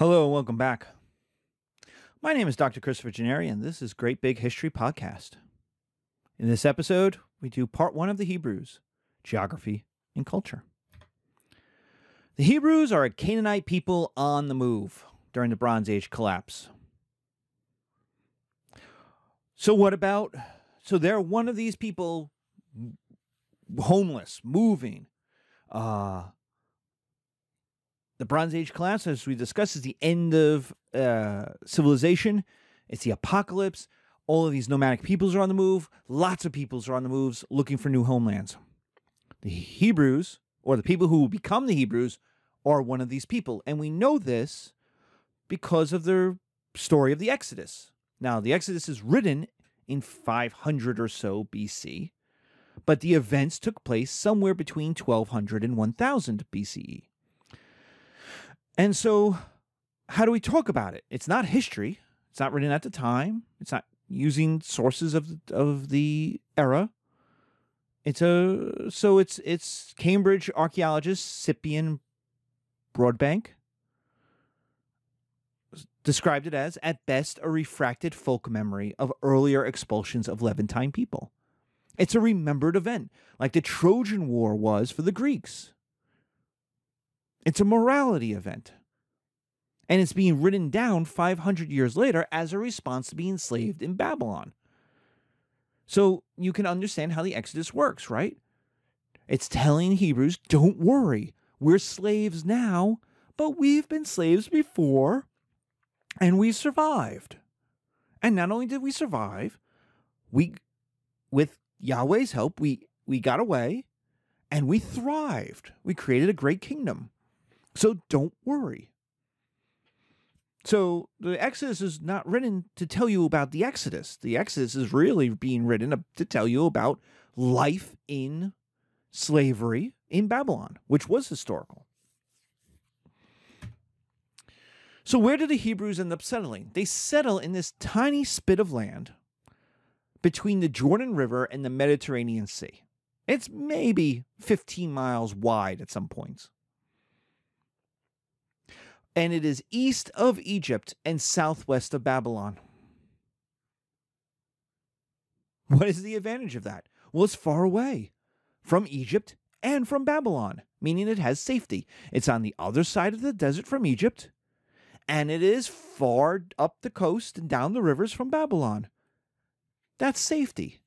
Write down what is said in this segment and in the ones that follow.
Hello and welcome back. My name is Dr. Christopher Gennari, and this is Great Big History Podcast. In this episode, we do part one of the Hebrews geography and culture. The Hebrews are a Canaanite people on the move during the Bronze Age collapse. So, what about? So, they're one of these people homeless, moving. Uh, the Bronze Age collapse, as we discussed, is the end of uh, civilization. It's the apocalypse. All of these nomadic peoples are on the move. Lots of peoples are on the moves looking for new homelands. The Hebrews, or the people who become the Hebrews, are one of these people. And we know this because of their story of the Exodus. Now, the Exodus is written in 500 or so BC, but the events took place somewhere between 1200 and 1000 BCE. And so, how do we talk about it? It's not history. It's not written at the time. It's not using sources of of the era. It's a so it's it's Cambridge archaeologist Cyprian Broodbank described it as at best a refracted folk memory of earlier expulsions of Levantine people. It's a remembered event, like the Trojan War was for the Greeks. It's a morality event. And it's being written down 500 years later as a response to being enslaved in Babylon. So you can understand how the Exodus works, right? It's telling Hebrews, don't worry, we're slaves now, but we've been slaves before and we survived. And not only did we survive, we, with Yahweh's help, we, we got away and we thrived. We created a great kingdom. So don't worry. So the Exodus is not written to tell you about the Exodus. The Exodus is really being written to tell you about life in slavery in Babylon, which was historical. So where do the Hebrews end up settling? They settle in this tiny spit of land between the Jordan River and the Mediterranean Sea. It's maybe 15 miles wide at some points and it is east of Egypt and southwest of Babylon. What is the advantage of that? Well, it's far away from Egypt and from Babylon, meaning it has safety. It's on the other side of the desert from Egypt, and it is far up the coast and down the rivers from Babylon. That's safety.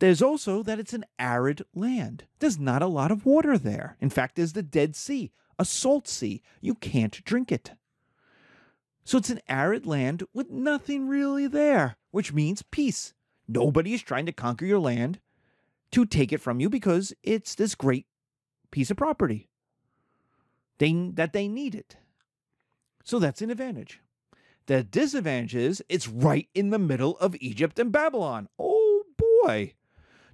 There's also that it's an arid land. There's not a lot of water there. In fact, there's the Dead Sea, a salt sea. You can't drink it. So it's an arid land with nothing really there, which means peace. Nobody is trying to conquer your land to take it from you because it's this great piece of property they, that they need it. So that's an advantage. The disadvantage is it's right in the middle of Egypt and Babylon. Oh boy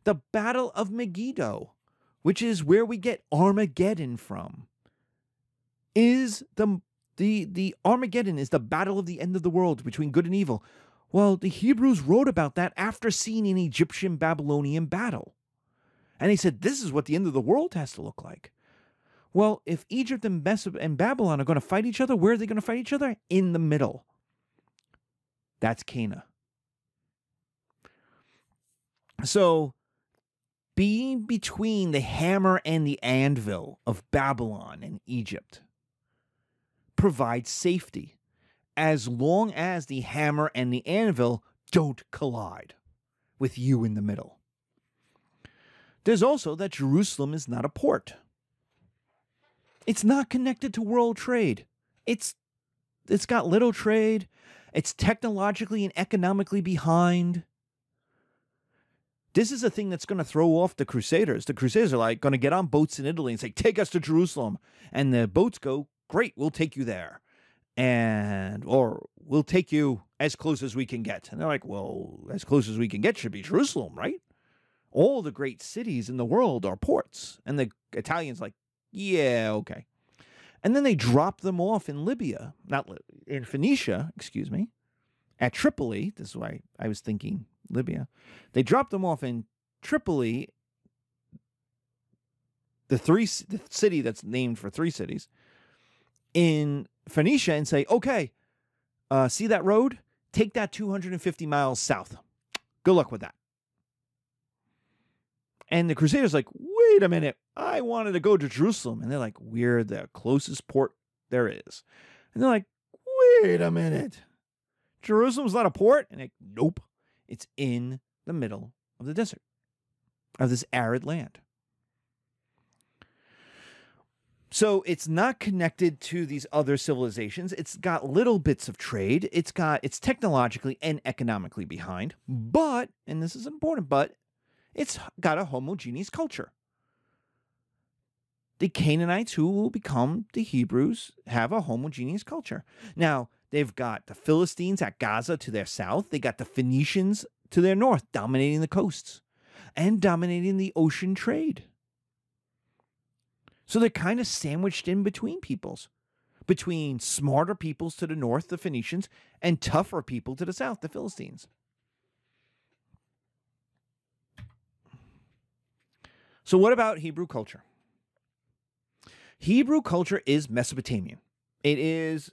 the Battle of Megiddo, which is where we get Armageddon from, is the the the Armageddon is the battle of the end of the world between good and evil. Well, the Hebrews wrote about that after seeing an Egyptian Babylonian battle. And they said this is what the end of the world has to look like. Well, if Egypt and, and Babylon are going to fight each other, where are they going to fight each other? In the middle. That's Canaan. So being between the hammer and the anvil of Babylon and Egypt provides safety as long as the hammer and the anvil don't collide with you in the middle. There's also that Jerusalem is not a port. It's not connected to world trade. It's it's got little trade. It's technologically and economically behind this is a thing that's going to throw off the Crusaders. The Crusaders are like going to get on boats in Italy and say, "Take us to Jerusalem," and the boats go, "Great, we'll take you there," and or we'll take you as close as we can get. And they're like, "Well, as close as we can get should be Jerusalem, right?" All the great cities in the world are ports, and the Italians like, "Yeah, okay." And then they drop them off in Libya, not in Phoenicia, excuse me, at Tripoli. This is why I was thinking Libya. They dropped them off in Tripoli, the three the city that's named for three cities, in Phoenicia and say, okay, uh, see that road? Take that 250 miles south. Good luck with that. And the Crusaders like, wait a minute, I wanted to go to Jerusalem. And they're like, we're the closest port there is. And they're like, wait a minute. Jerusalem's not a port? And like, nope. It's in the middle of the desert, of this arid land. So it's not connected to these other civilizations. It's got little bits of trade. It's got it's technologically and economically behind, but and this is important, but it's got a homogeneous culture. The Canaanites who will become the Hebrews have a homogeneous culture. Now, they've got the Philistines at Gaza to their south, they got the Phoenicians to their north, dominating the coasts and dominating the ocean trade. So they're kind of sandwiched in between peoples, between smarter peoples to the north, the Phoenicians, and tougher people to the south, the Philistines. So, what about Hebrew culture? Hebrew culture is Mesopotamian. It is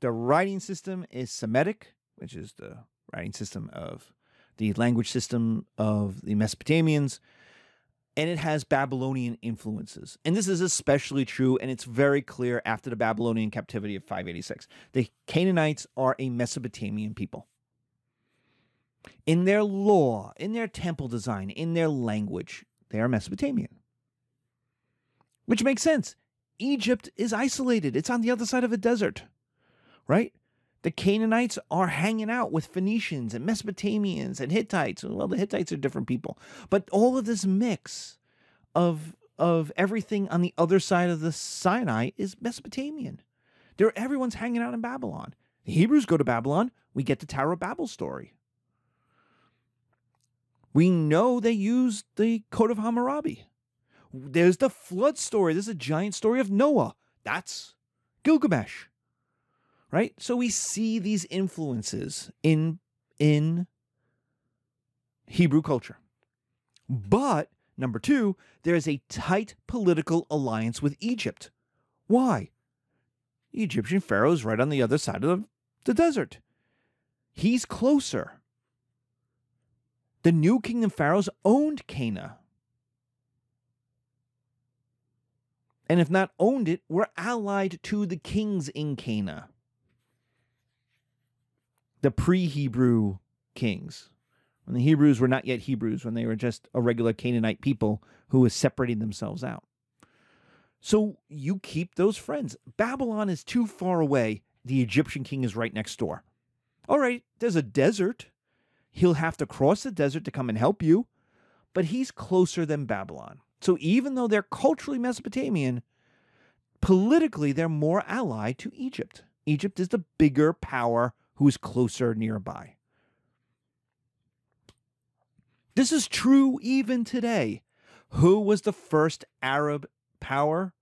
the writing system is Semitic, which is the writing system of the language system of the Mesopotamians and it has Babylonian influences. And this is especially true, and it's very clear after the Babylonian captivity of 586. The Canaanites are a Mesopotamian people. In their law, in their temple design, in their language, they are Mesopotamian. Which makes sense. Egypt is isolated, it's on the other side of a desert, right? The Canaanites are hanging out with Phoenicians and Mesopotamians and Hittites. Well, the Hittites are different people, but all of this mix of of everything on the other side of the Sinai is Mesopotamian. Everyone's hanging out in Babylon. The Hebrews go to Babylon. We get the Tower of Babel story. We know they used the Code of Hammurabi. There's the flood story. There's a giant story of Noah. That's Gilgamesh right? So we see these influences in in Hebrew culture. But number 2, there is a tight political alliance with Egypt. Why? The Egyptian pharaoh is right on the other side of the, the desert. He's closer. The new kingdom pharaohs owned Canaan. And if not owned it, were allied to the kings in Canaan the pre Hebrew kings, when the Hebrews were not yet Hebrews, when they were just a regular Canaanite people who was separating themselves out. So you keep those friends. Babylon is too far away. The Egyptian king is right next door. All right, there's a desert. He'll have to cross the desert to come and help you, but he's closer than Babylon. So even though they're culturally Mesopotamian, politically they're more allied to Egypt. Egypt is the bigger power who is closer nearby. This is true even today. Who was the first Arab power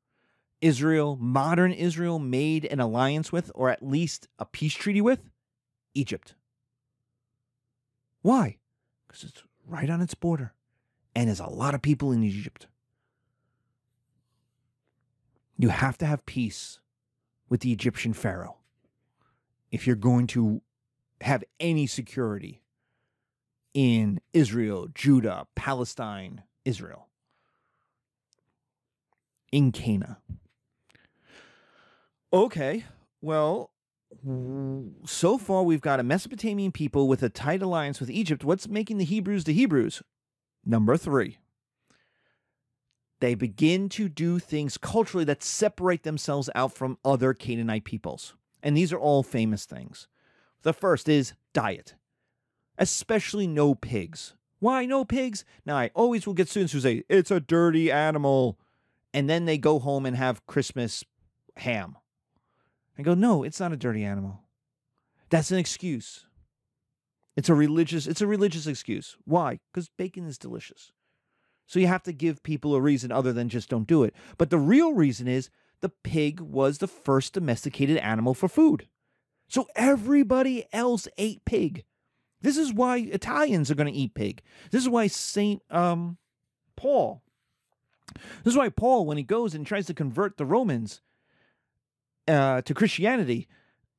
Israel, modern Israel, made an alliance with, or at least a peace treaty with? Egypt. Why? Because it's right on its border, and there's a lot of people in Egypt. You have to have peace with the Egyptian pharaoh if you're going to have any security in Israel, Judah, Palestine, Israel, in Canaan. Okay, well, so far we've got a Mesopotamian people with a tight alliance with Egypt. What's making the Hebrews the Hebrews? Number three. They begin to do things culturally that separate themselves out from other Canaanite peoples. And these are all famous things. The first is diet, especially no pigs. Why no pigs? Now, I always will get students who say, it's a dirty animal. And then they go home and have Christmas ham. I go, no, it's not a dirty animal. That's an excuse. It's a religious, it's a religious excuse. Why? Because bacon is delicious. So you have to give people a reason other than just don't do it. But the real reason is the pig was the first domesticated animal for food. So everybody else ate pig. This is why Italians are going to eat pig. This is why Saint um, Paul. This is why Paul, when he goes and tries to convert the Romans, uh, to Christianity,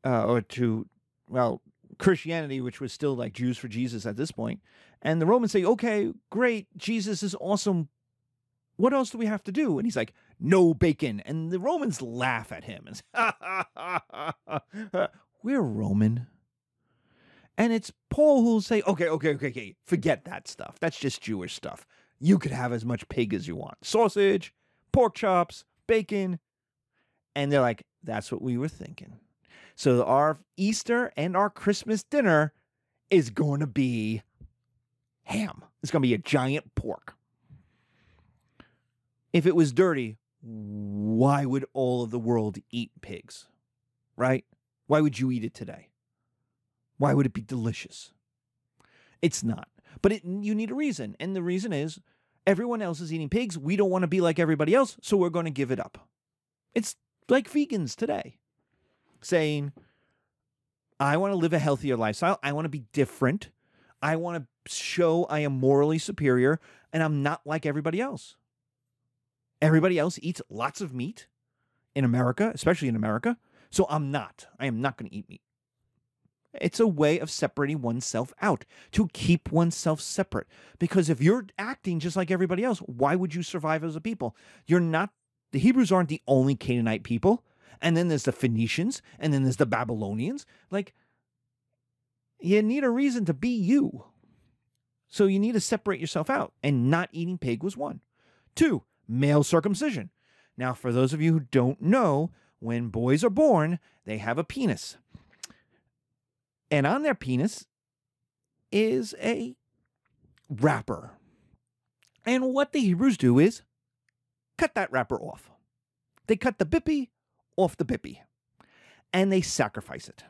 uh, or to well Christianity, which was still like Jews for Jesus at this point, and the Romans say, "Okay, great, Jesus is awesome. What else do we have to do?" And he's like, "No bacon." And the Romans laugh at him and say, "We're Roman." And it's Paul who'll say, okay, okay, okay, okay, forget that stuff. That's just Jewish stuff. You could have as much pig as you want sausage, pork chops, bacon. And they're like, that's what we were thinking. So our Easter and our Christmas dinner is going to be ham. It's going to be a giant pork. If it was dirty, why would all of the world eat pigs? Right? Why would you eat it today? Why would it be delicious? It's not. But it, you need a reason. And the reason is everyone else is eating pigs. We don't want to be like everybody else, so we're going to give it up. It's like vegans today saying, I want to live a healthier lifestyle. I want to be different. I want to show I am morally superior and I'm not like everybody else. Everybody else eats lots of meat in America, especially in America. So I'm not. I am not going to eat meat. It's a way of separating oneself out to keep oneself separate. Because if you're acting just like everybody else, why would you survive as a people? You're not, the Hebrews aren't the only Canaanite people. And then there's the Phoenicians, and then there's the Babylonians. Like, you need a reason to be you. So you need to separate yourself out, and not eating pig was one. Two, male circumcision. Now, for those of you who don't know, when boys are born, they have a penis. And on their penis is a wrapper. And what the Hebrews do is cut that wrapper off. They cut the bippy off the bippy and they sacrifice it.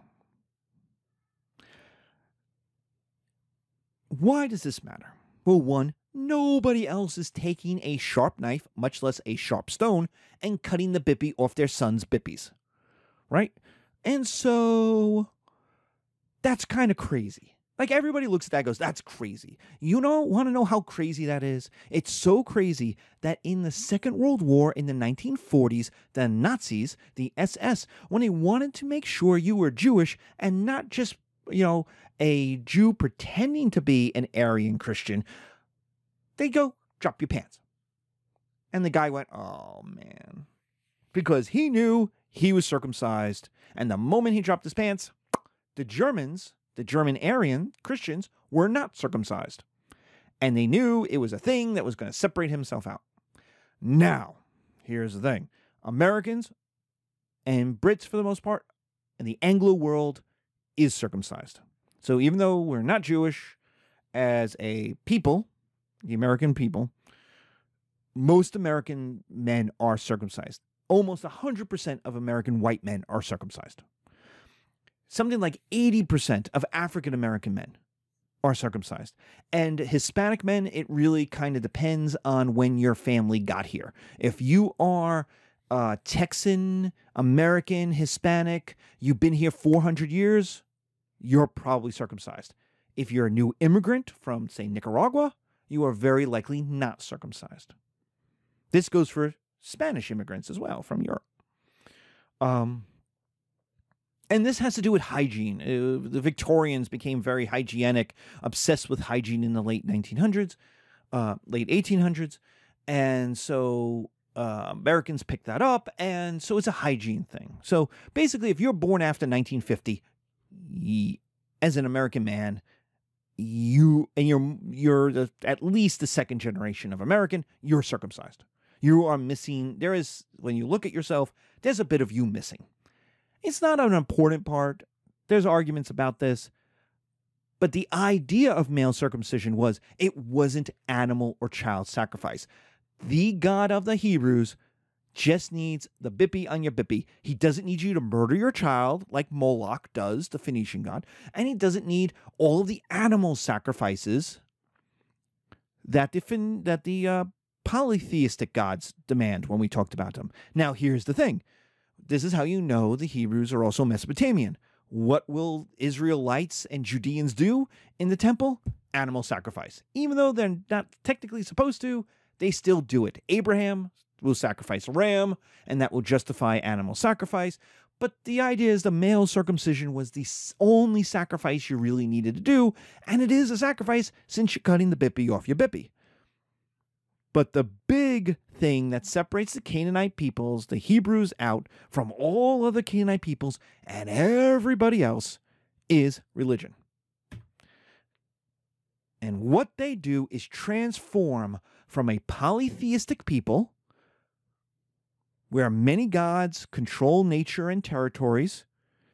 Why does this matter? Well, one, nobody else is taking a sharp knife, much less a sharp stone, and cutting the bippy off their son's bippies. Right? And so that's kind of crazy. Like everybody looks at that goes, that's crazy. You know, want to know how crazy that is? It's so crazy that in the Second World War in the 1940s, the Nazis, the SS, when they wanted to make sure you were Jewish and not just, you know, a Jew pretending to be an Aryan Christian, they go, drop your pants. And the guy went, oh man. Because he knew he was circumcised. And the moment he dropped his pants, the Germans, the German Aryan Christians, were not circumcised. And they knew it was a thing that was going to separate himself out. Now, here's the thing Americans and Brits, for the most part, and the Anglo world is circumcised. So even though we're not Jewish as a people, the American people, most American men are circumcised. Almost 100% of American white men are circumcised something like 80% of African American men are circumcised. And Hispanic men, it really kind of depends on when your family got here. If you are uh, Texan, American, Hispanic, you've been here 400 years, you're probably circumcised. If you're a new immigrant from, say, Nicaragua, you are very likely not circumcised. This goes for Spanish immigrants as well from Europe. Um, and this has to do with hygiene. Uh, the Victorians became very hygienic, obsessed with hygiene in the late 1900s, uh, late 1800s. And so uh, Americans picked that up. And so it's a hygiene thing. So basically, if you're born after 1950, as an American man, you and you're you're the, at least the second generation of American, you're circumcised. You are missing. There is when you look at yourself, there's a bit of you missing. It's not an important part. There's arguments about this. But the idea of male circumcision was it wasn't animal or child sacrifice. The God of the Hebrews just needs the bippy on your bippy. He doesn't need you to murder your child like Moloch does, the Phoenician god, and he doesn't need all of the animal sacrifices that the that the uh, polytheistic gods demand when we talked about them. Now, here's the thing: this is how you know the Hebrews are also Mesopotamian. What will Israelites and Judeans do in the temple? Animal sacrifice. Even though they're not technically supposed to, they still do it. Abraham will sacrifice a ram, and that will justify animal sacrifice. But the idea is the male circumcision was the only sacrifice you really needed to do, and it is a sacrifice since you're cutting the bippy off your bippy. But the big thing that separates the Canaanite peoples, the Hebrews, out from all other Canaanite peoples and everybody else is religion. And what they do is transform from a polytheistic people where many gods control nature and territories.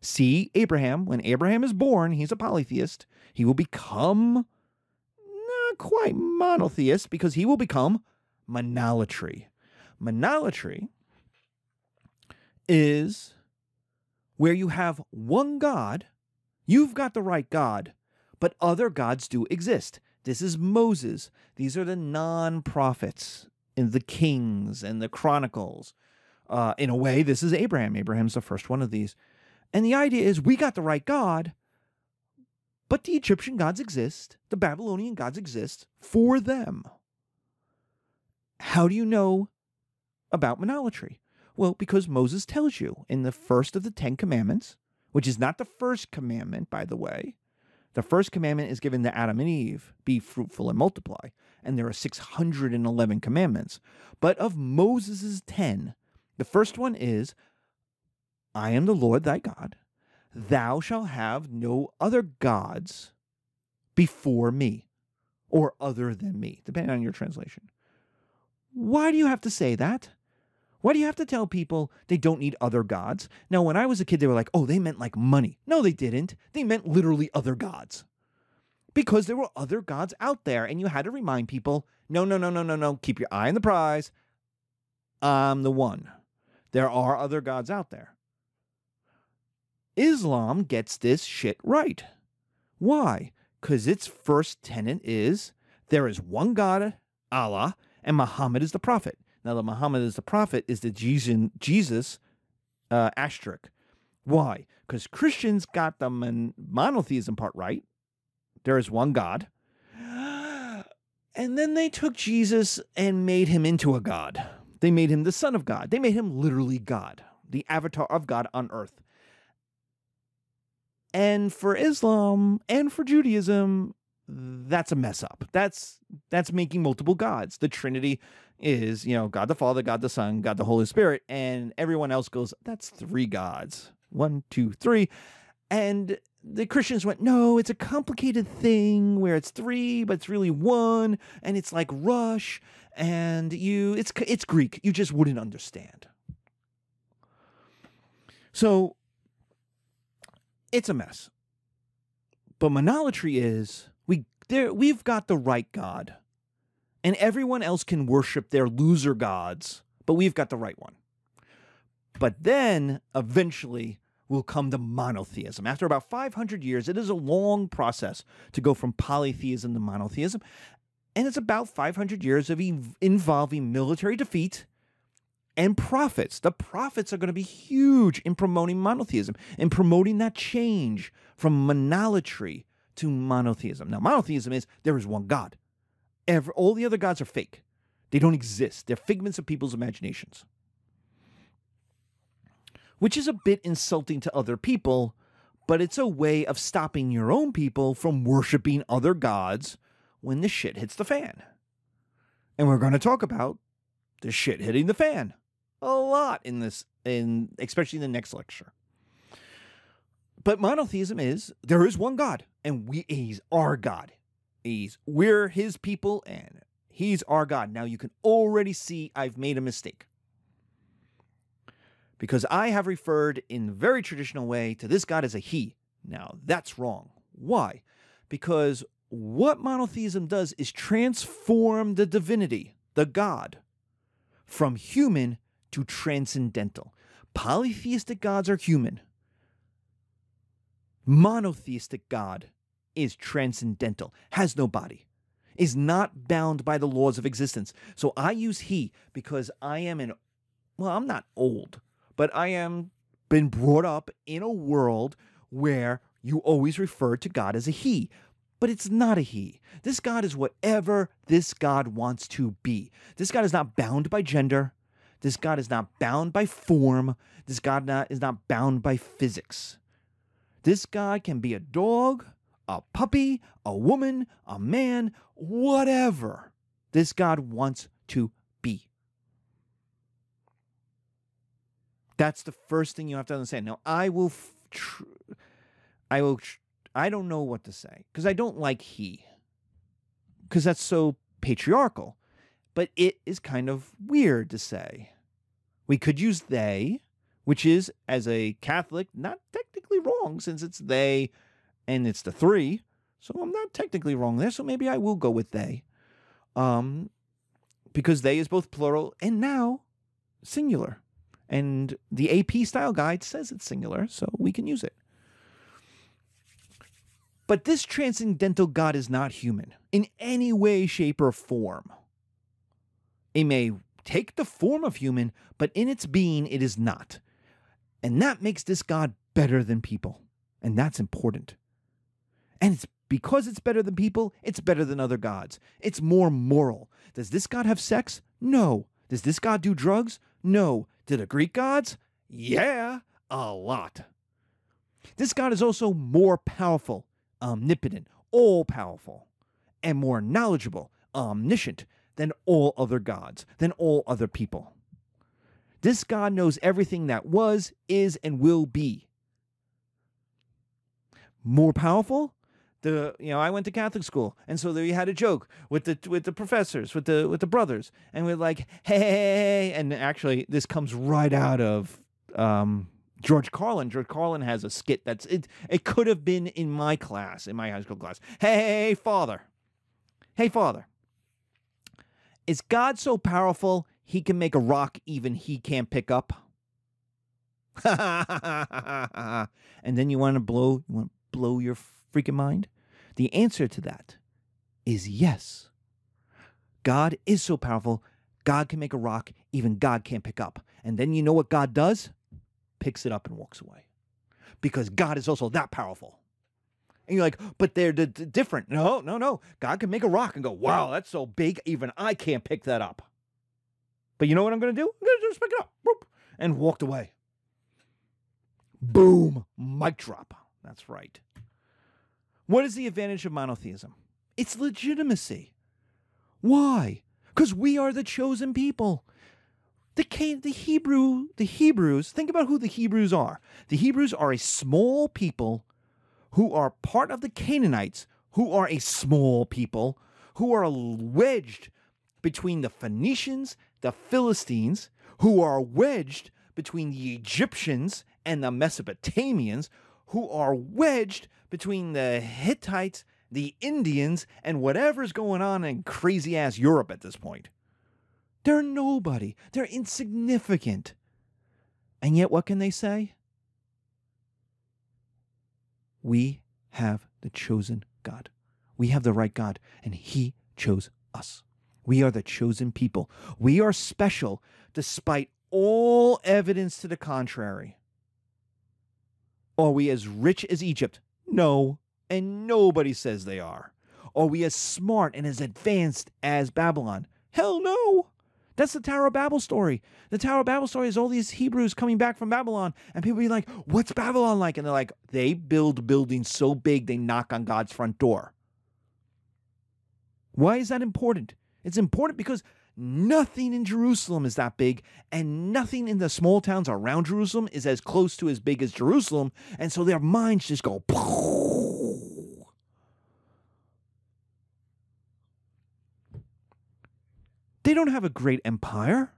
See Abraham. When Abraham is born, he's a polytheist. He will become not quite monotheist because he will become monolatry. Monolatry is where you have one God, you've got the right God, but other gods do exist. This is Moses. These are the non prophets in the Kings and the Chronicles. Uh, in a way, this is Abraham. Abraham's the first one of these. And the idea is we got the right God, but the Egyptian gods exist, the Babylonian gods exist for them. How do you know about monolatry? Well, because Moses tells you in the first of the Ten Commandments, which is not the first commandment, by the way. The first commandment is given to Adam and Eve be fruitful and multiply. And there are 611 commandments. But of Moses' 10, the first one is I am the Lord thy God. Thou shalt have no other gods before me or other than me, depending on your translation. Why do you have to say that? Why do you have to tell people they don't need other gods? Now, when I was a kid, they were like, oh, they meant like money. No, they didn't. They meant literally other gods. Because there were other gods out there, and you had to remind people no, no, no, no, no, no. Keep your eye on the prize. I'm the one. There are other gods out there. Islam gets this shit right. Why? Because its first tenet is there is one God, Allah, and Muhammad is the prophet. Now, the Muhammad is the prophet is the Jesus, uh, asterisk. Why? Because Christians got the mon- monotheism part right. There is one God. And then they took Jesus and made him into a God. They made him the Son of God. They made him literally God, the avatar of God on earth. And for Islam and for Judaism, that's a mess up. That's that's making multiple gods. The Trinity is, you know, God the Father, God the Son, God the Holy Spirit, and everyone else goes, that's three gods. One, two, three. And the Christians went, no, it's a complicated thing where it's three, but it's really one, and it's like Rush, and you, it's it's Greek. You just wouldn't understand. So it's a mess. But monolatry is we there we've got the right God. And everyone else can worship their loser gods, but we've got the right one. But then eventually will come to monotheism. After about 500 years, it is a long process to go from polytheism to monotheism. And it's about 500 years of ev- involving military defeat and prophets. The prophets are going to be huge in promoting monotheism and promoting that change from monolatry to monotheism. Now, monotheism is there is one God. Every, all the other gods are fake. They don't exist. They're figments of people's imaginations. Which is a bit insulting to other people, but it's a way of stopping your own people from worshiping other gods when the shit hits the fan. And we're going to talk about the shit hitting the fan a lot in this in especially in the next lecture. But monotheism is there is one God, and we he's our God. He's we're his people, and he's our God. Now you can already see I've made a mistake. Because I have referred in very traditional way to this God as a he. Now that's wrong. Why? Because what monotheism does is transform the divinity, the God, from human to transcendental. Polytheistic gods are human monotheistic God is transcendental, has no body, is not bound by the laws of existence. So I use he because I am an, well, I'm not old, but I am been brought up in a world where you always refer to God as a he. But it's not a he. This God is whatever this God wants to be. This God is not bound by gender. This God is not bound by form. This God not, is not bound by physics. This God can be a dog, a puppy, a woman, a man, whatever this God wants to be. That's the first thing you have to understand. Now, I will, f- tr- I will, tr- I don't know what to say because I don't like he, because that's so patriarchal, but it is kind of weird to say. We could use they, which is, as a Catholic, not technically wrong since it's they and it's the three. So I'm not technically wrong there. So maybe I will go with they. Um, because they is both plural and now singular. And the AP style guide says it's singular, so we can use it. But this transcendental God is not human in any way, shape, or form. It may take the form of human, but in its being, it is not. And that makes this God better than people. And that's important. And it's because it's better than people, it's better than other gods. It's more moral. Does this God have sex? No. Does this God do drugs? No. Do the Greek gods? Yeah, a lot. This God is also more powerful, omnipotent, all powerful, and more knowledgeable, omniscient than all other gods, than all other people. This God knows everything that was, is, and will be. More powerful? The you know I went to Catholic school, and so there you had a joke with the with the professors, with the with the brothers, and we're like, hey, and actually this comes right out of um, George Carlin. George Carlin has a skit that's it. It could have been in my class, in my high school class. Hey, father. Hey, father. Is God so powerful he can make a rock even he can't pick up? and then you want to blow, you want to blow your freaking mind? The answer to that is yes. God is so powerful, God can make a rock even God can't pick up. And then you know what God does? Picks it up and walks away. Because God is also that powerful. And you're like, but they're d- d- different. No, no, no. God can make a rock and go, wow, that's so big, even I can't pick that up. But you know what I'm going to do? I'm going to just pick it up and walked away. Boom, mic drop. That's right. What is the advantage of monotheism? It's legitimacy. Why? Because we are the chosen people. The the Hebrew the Hebrews. Think about who the Hebrews are. The Hebrews are a small people who are part of the Canaanites, who are a small people, who are wedged between the Phoenicians, the Philistines, who are wedged between the Egyptians and the Mesopotamians, who are wedged between the Hittites, the Indians, and whatever's going on in crazy ass Europe at this point. They're nobody. They're insignificant. And yet, what can they say? We have the chosen God. We have the right God, and He chose us. We are the chosen people. We are special despite all evidence to the contrary. Are we as rich as Egypt? No, and nobody says they are. Are we as smart and as advanced as Babylon? Hell no. That's the Tower of Babel story. The Tower of Babel story is all these Hebrews coming back from Babylon, and people be like, What's Babylon like? And they're like, They build buildings so big they knock on God's front door. Why is that important? It's important because nothing in Jerusalem is that big, and nothing in the small towns around Jerusalem is as close to as big as Jerusalem, and so their minds just go. They don't have a great empire.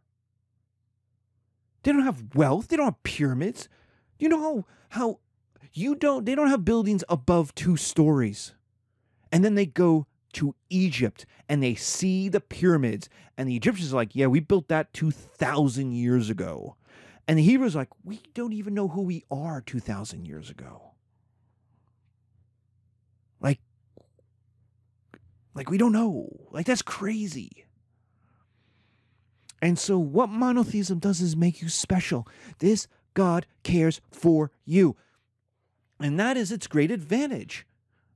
They don't have wealth. They don't have pyramids. You know how how you don't they don't have buildings above two stories. And then they go to Egypt and they see the pyramids and the Egyptians are like, "Yeah, we built that 2000 years ago." And the Hebrews are like, "We don't even know who we are 2000 years ago." Like like we don't know. Like that's crazy. And so, what monotheism does is make you special. This God cares for you. And that is its great advantage.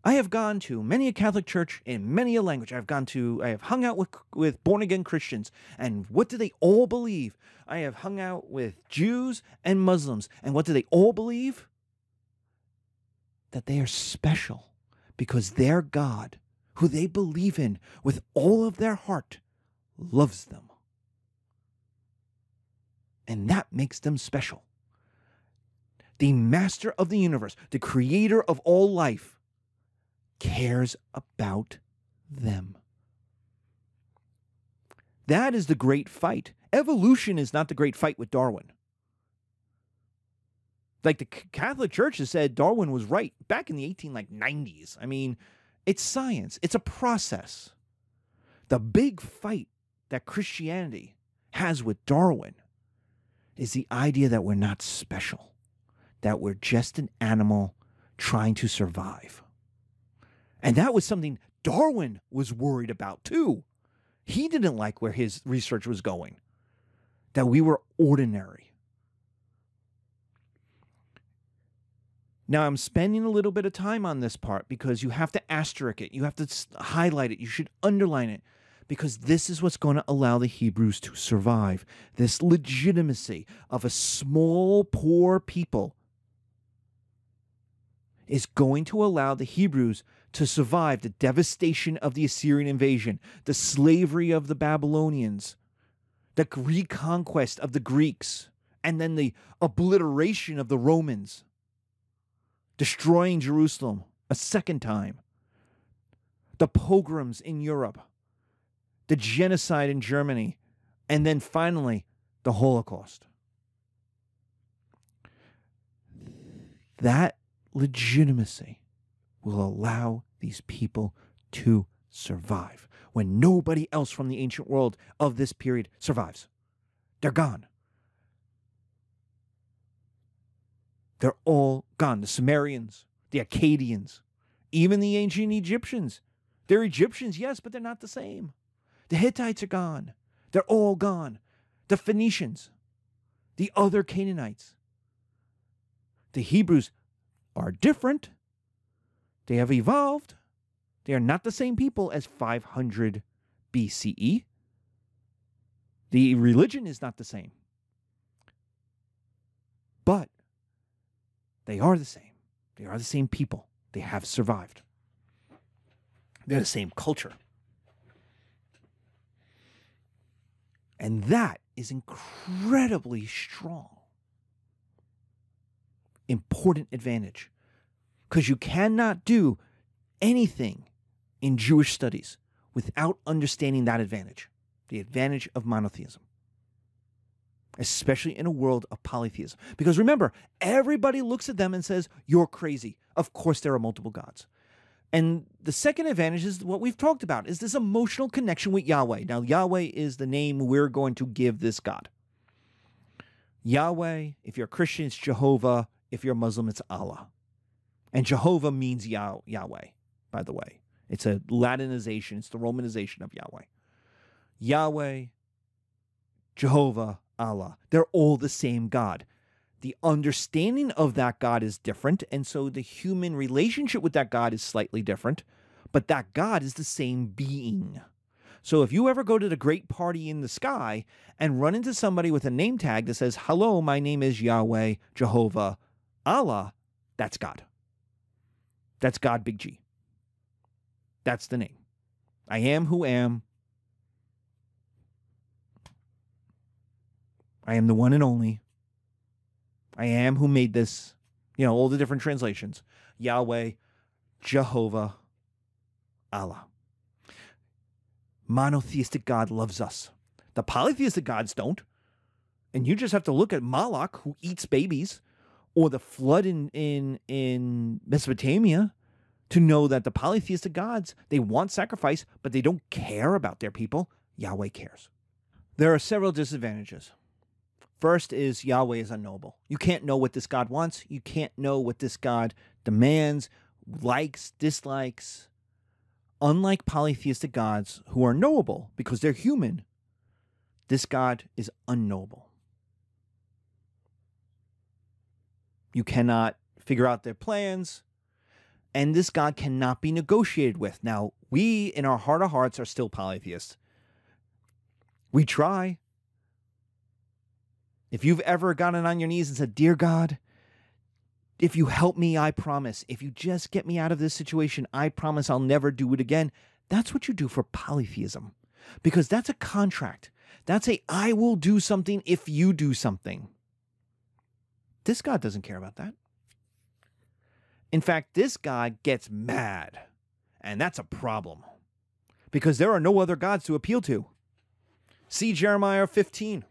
I have gone to many a Catholic church in many a language. I've gone to, I have hung out with, with born again Christians. And what do they all believe? I have hung out with Jews and Muslims. And what do they all believe? That they are special because their God, who they believe in with all of their heart, loves them. And that makes them special. The master of the universe, the creator of all life, cares about them. That is the great fight. Evolution is not the great fight with Darwin. Like the Catholic Church has said Darwin was right back in the 18 like 90s. I mean, it's science. It's a process. The big fight that Christianity has with Darwin is the idea that we're not special, that we're just an animal trying to survive. And that was something Darwin was worried about too. He didn't like where his research was going, that we were ordinary. Now, I'm spending a little bit of time on this part because you have to asterisk it, you have to highlight it, you should underline it, because this is what's going to allow the Hebrews to survive. This legitimacy of a small, poor people is going to allow the Hebrews to survive the devastation of the Assyrian invasion, the slavery of the Babylonians, the reconquest of the Greeks, and then the obliteration of the Romans, destroying Jerusalem a second time, the pogroms in Europe, the genocide in Germany, and then finally the Holocaust. That legitimacy will allow these people to survive when nobody else from the ancient world of this period survives. They're gone. They're all gone. The Sumerians, the Akkadians, even the ancient Egyptians. They're Egyptians, yes, but they're not the same. The Hittites are gone. They're all gone. The Phoenicians, the other Canaanites. The Hebrews are different, they have evolved. They are not the same people as 500 BCE. The religion is not the same. But they are the same. They are the same people. They have survived. They're the same culture. And that is incredibly strong. Important advantage because you cannot do anything in Jewish studies without understanding that advantage the advantage of monotheism, especially in a world of polytheism. Because remember, everybody looks at them and says, You're crazy. Of course, there are multiple gods. And the second advantage is what we've talked about is this emotional connection with Yahweh. Now, Yahweh is the name we're going to give this God. Yahweh, if you're a Christian, it's Jehovah. If you're a Muslim, it's Allah. And Jehovah means Yah- Yahweh, by the way. It's a Latinization, it's the Romanization of Yahweh. Yahweh, Jehovah, Allah. They're all the same God. The understanding of that God is different, and so the human relationship with that God is slightly different, but that God is the same being. So if you ever go to the great party in the sky and run into somebody with a name tag that says, Hello, my name is Yahweh, Jehovah, Allah, that's God. That's God Big G. That's the name. I am who am. I am the one and only. I am who made this. You know, all the different translations Yahweh, Jehovah, Allah. Monotheistic God loves us. The polytheistic gods don't. And you just have to look at Moloch, who eats babies, or the flood in in in Mesopotamia to know that the polytheistic gods they want sacrifice but they don't care about their people. Yahweh cares. There are several disadvantages. First is Yahweh is unknowable. You can't know what this god wants. You can't know what this god demands likes dislikes. Unlike polytheistic gods who are knowable because they're human this god is unknowable You cannot figure out their plans. and this God cannot be negotiated with. Now, we in our heart of hearts are still polytheists. We try. If you've ever gotten on your knees and said, Dear God, if you help me, I promise. If you just get me out of this situation, I promise I'll never do it again. That's what you do for polytheism because that's a contract. That's a I will do something if you do something. This God doesn't care about that. In fact, this God gets mad, and that's a problem because there are no other gods to appeal to. See Jeremiah 15.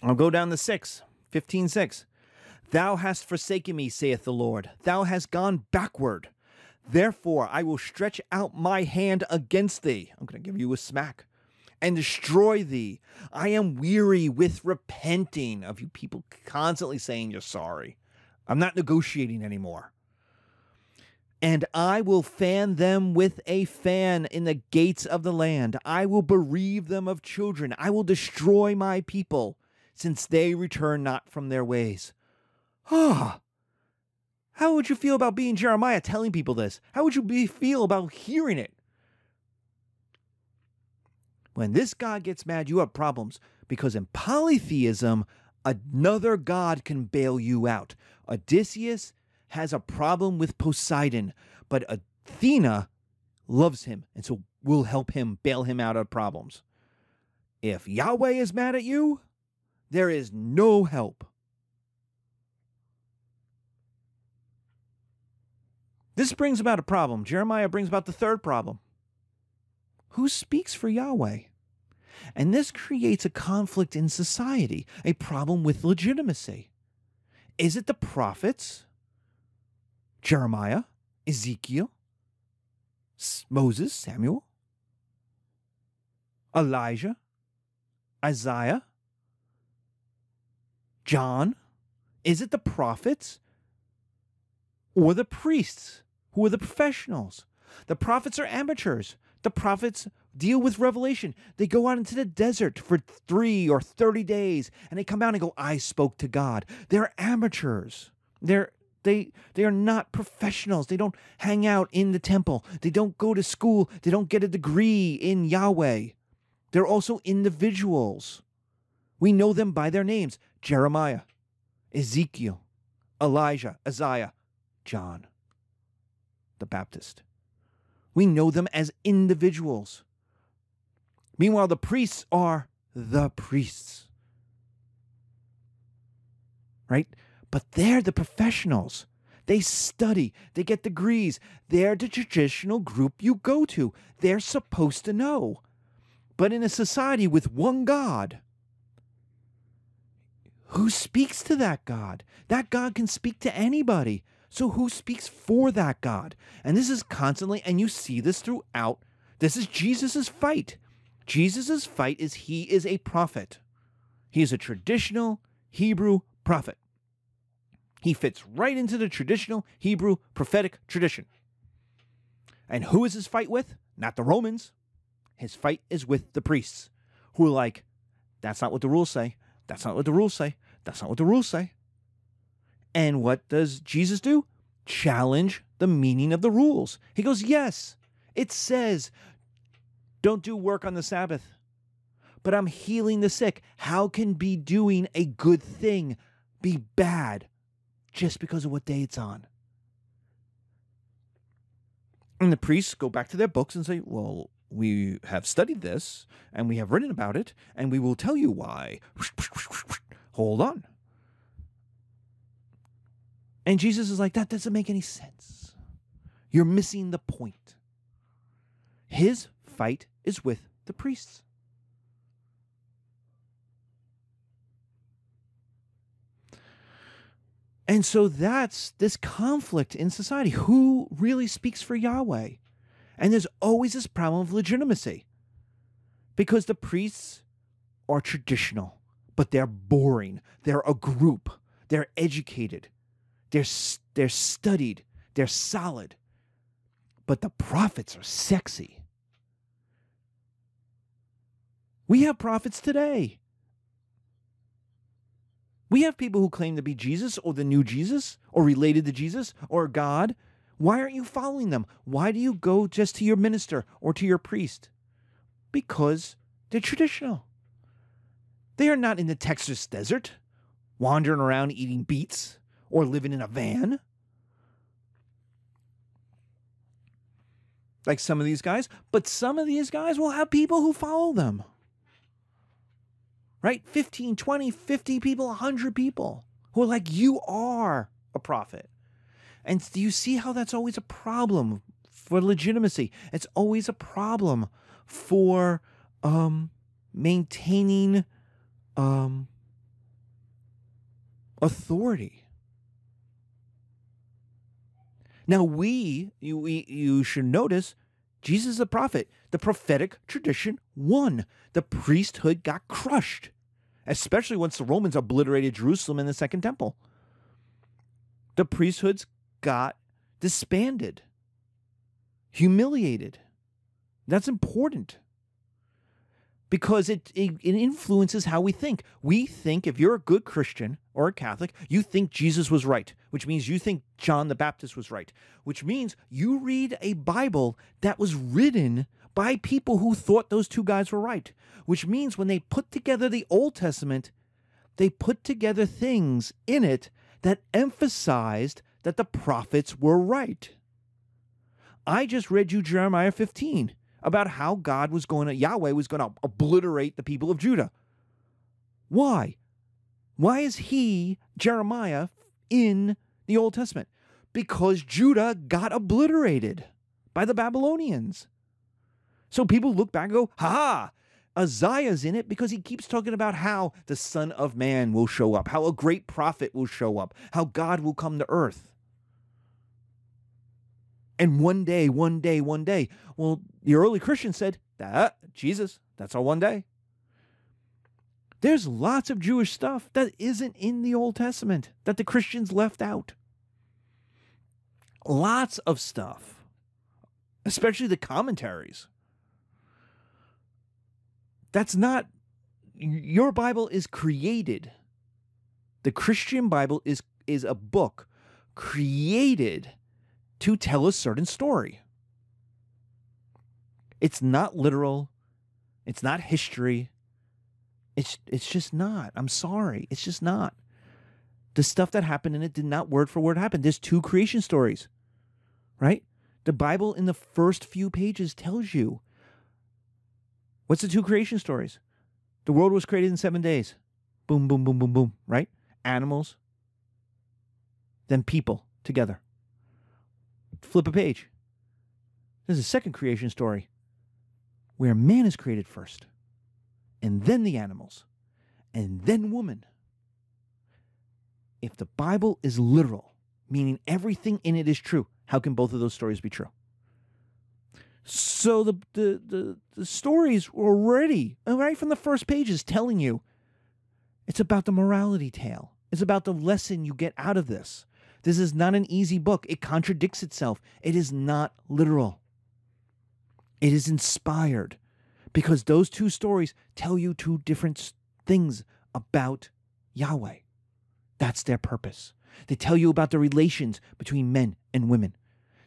I'll go down to 6, 15, 6. Thou hast forsaken me, saith the Lord. Thou hast gone backward. Therefore, I will stretch out my hand against thee. I'm going to give you a smack and destroy thee. I am weary with repenting of you people constantly saying you're sorry. I'm not negotiating anymore. And I will fan them with a fan in the gates of the land. I will bereave them of children. I will destroy my people, since they return not from their ways. Ah, how would you feel about being Jeremiah telling people this? How would you be, feel about hearing it? When this God gets mad, you have problems because in polytheism, another God can bail you out. Odysseus has a problem with Poseidon, but Athena loves him and so will help him bail him out of problems. If Yahweh is mad at you, there is no help. This brings about a problem. Jeremiah brings about the third problem. Who speaks for Yahweh? And this creates a conflict in society, a problem with legitimacy. Is it the prophets? Jeremiah, Ezekiel, Moses, Samuel, Elijah, Isaiah, John? Is it the prophets or the priests who are the professionals? The prophets are amateurs. The prophets deal with revelation. They go out into the desert for three or 30 days and they come out and go, I spoke to God. They're amateurs. They're they they are not professionals. They don't hang out in the temple. They don't go to school. They don't get a degree in Yahweh. They're also individuals. We know them by their names Jeremiah, Ezekiel, Elijah, Isaiah, John the Baptist. We know them as individuals. Meanwhile, the priests are the priests. Right? But they're the professionals. They study, they get degrees. They're the traditional group you go to. They're supposed to know. But in a society with one God, who speaks to that God? That God can speak to anybody. So who speaks for that God? And this is constantly, and you see this throughout. This is Jesus' fight. Jesus' fight is he is a prophet. He is a traditional Hebrew prophet. He fits right into the traditional Hebrew prophetic tradition. And who is his fight with? Not the Romans. His fight is with the priests, who are like, that's not what the rules say. That's not what the rules say. That's not what the rules say. And what does Jesus do? Challenge the meaning of the rules. He goes, Yes, it says, don't do work on the Sabbath. But I'm healing the sick. How can be doing a good thing be bad just because of what day it's on? And the priests go back to their books and say, Well, we have studied this and we have written about it and we will tell you why. Hold on. And Jesus is like, that doesn't make any sense. You're missing the point. His fight is with the priests. And so that's this conflict in society. Who really speaks for Yahweh? And there's always this problem of legitimacy because the priests are traditional, but they're boring. They're a group, they're educated, they're, they're studied, they're solid. But the prophets are sexy. We have prophets today. We have people who claim to be Jesus or the new Jesus or related to Jesus or God. Why aren't you following them? Why do you go just to your minister or to your priest? Because they're traditional. They are not in the Texas desert, wandering around eating beets or living in a van. Like some of these guys, but some of these guys will have people who follow them right? 15, 20, 50 people, 100 people who are like, you are a prophet. And do you see how that's always a problem for legitimacy? It's always a problem for um, maintaining um, authority. Now, we, you, we, you should notice, Jesus a prophet. The prophetic tradition won. The priesthood got crushed, especially once the Romans obliterated Jerusalem and the Second Temple. The priesthoods got disbanded, humiliated. That's important because it, it, it, influences how we think. We think if you're a good Christian or a Catholic, you think Jesus was right, which means you think John the Baptist was right, which means you read a Bible that was written by people who thought those two guys were right, which means when they put together the Old Testament, they put together things in it that emphasized that the prophets were right. I just read you Jeremiah 15 about how God was going to, Yahweh was going to obliterate the people of Judah. Why? Why is he, Jeremiah, in the Old Testament? Because Judah got obliterated by the Babylonians. So people look back and go, ha ha, Isaiah's in it because he keeps talking about how the Son of Man will show up, how a great prophet will show up, how God will come to earth. And one day, one day, one day. Well, the early Christians said, that Jesus, that's our one day. There's lots of Jewish stuff that isn't in the Old Testament that the Christians left out. Lots of stuff, especially the commentaries. That's not, your Bible is created. The Christian Bible is, is a book created to tell a certain story. It's not literal. It's not history. It's it's just not. I'm sorry. It's just not. The stuff that happened in it did not word for word happen. There's two creation stories. Right? The Bible in the first few pages tells you what's the two creation stories? The world was created in 7 days. Boom boom boom boom boom, right? Animals then people together flip a page. There's a second creation story where man is created first, and then the animals, and then woman. If the Bible is literal, meaning everything in it is true, how can both of those stories be true? So the the the, the stories already, right from the first pages, telling you it's about the morality tale. It's about the lesson you get out of this. This is not an easy book. It contradicts itself. It is not literal. It is inspired because those two stories tell you two different things about Yahweh. That's their purpose. They tell you about the relations between men and women.